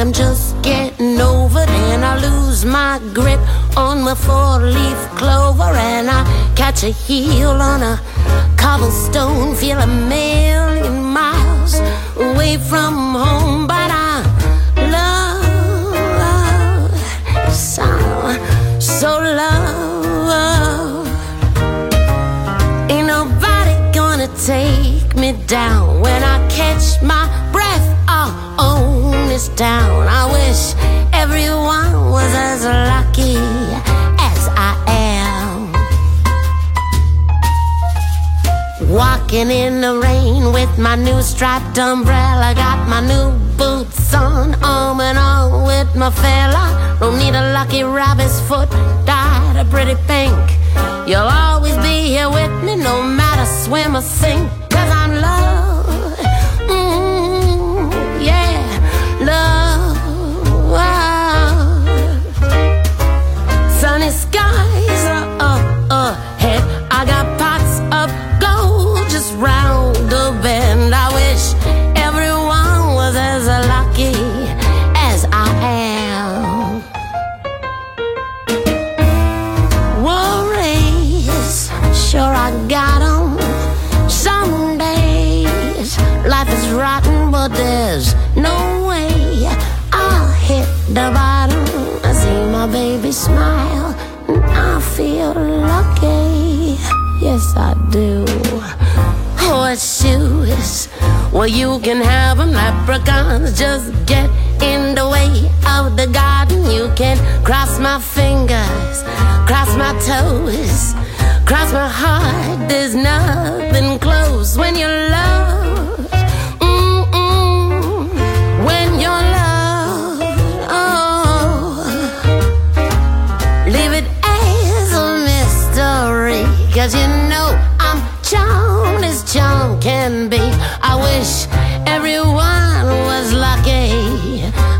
I'm just getting over. Then I lose my grip on my four leaf clover. And I catch a heel on a cobblestone. Feel a million miles away from home. But I love, so, so love. Ain't nobody gonna take me down when I catch my this town. I wish everyone was as lucky as I am. Walking in the rain with my new striped umbrella. Got my new boots on, arm in arm with my fella. Don't need a lucky rabbit's foot, dyed a pretty pink. You'll always be here with me, no matter swim or sink. Well, you can have 'em. Leprechauns just get in the way of the garden. You can cross my fingers, cross my toes, cross my heart. There's nothing close when you love. Mm-mm. When you're loved, oh. Leave it as a mystery. Cause you know I'm charmed as charm can be. Wish everyone was lucky.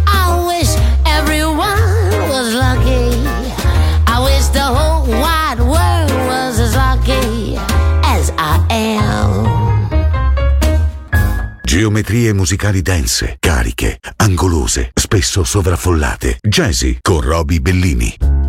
I wish everyone was lucky. I wish the whole wide world was as lucky as I am. Geometrie musicali dense, cariche, angolose, spesso sovraffollate. Jazzy con Roby Bellini.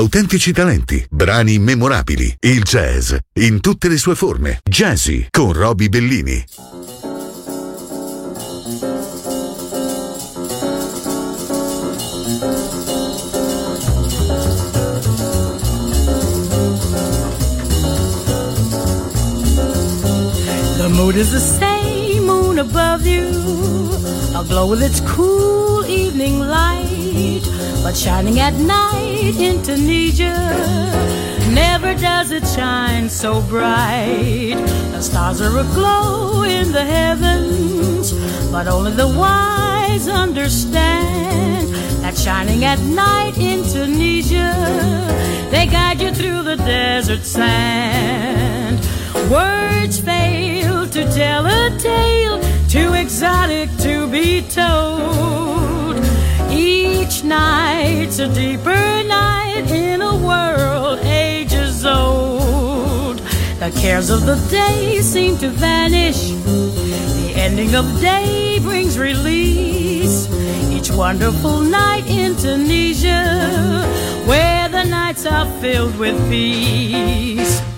Autentici talenti, brani memorabili, il jazz in tutte le sue forme. Jazzy con Roby Bellini. The mood is the same moon above you, aglow with its cool evening light, but shining at night in Tunisia. Never does it shine so bright. The stars are aglow in the heavens, but only the wise understand that shining at night in Tunisia, they guide you through the desert sand. Words fail to tell a tale too exotic to be told. Each night's a deeper night in a world ages old. The cares of the day seem to vanish. The ending of day brings release. Each wonderful night in Tunisia, where the nights are filled with peace.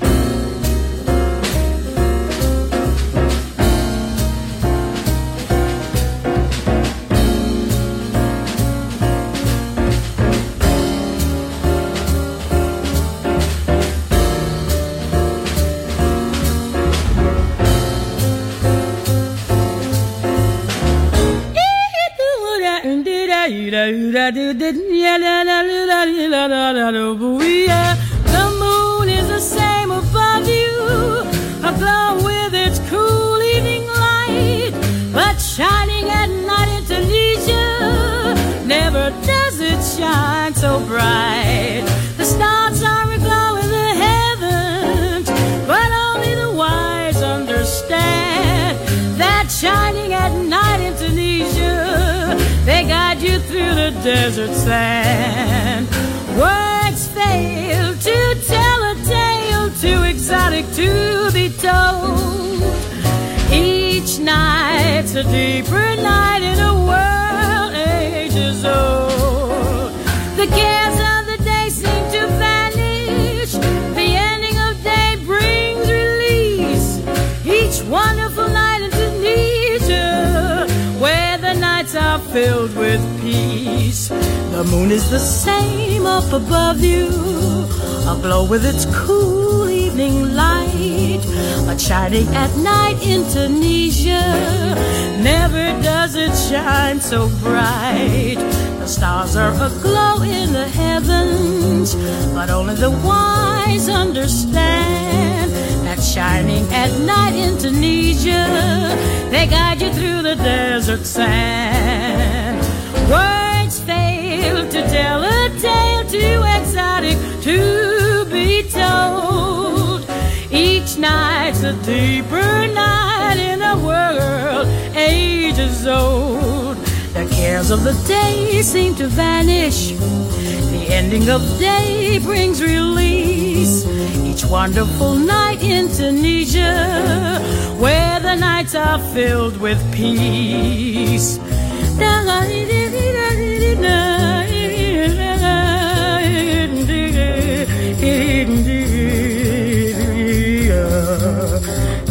So bright. The stars are aglow in the heavens, but only the wise understand that shining at night in Tunisia, they guide you through the desert sand. Words fail to tell a tale too exotic to be told. Each night's a deeper night in a world ages old cares of the day seem to vanish. The ending of day brings release. Each wonderful night in Tunisia, where the nights are filled with peace.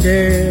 Yeah.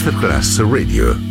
Masterclass Radio.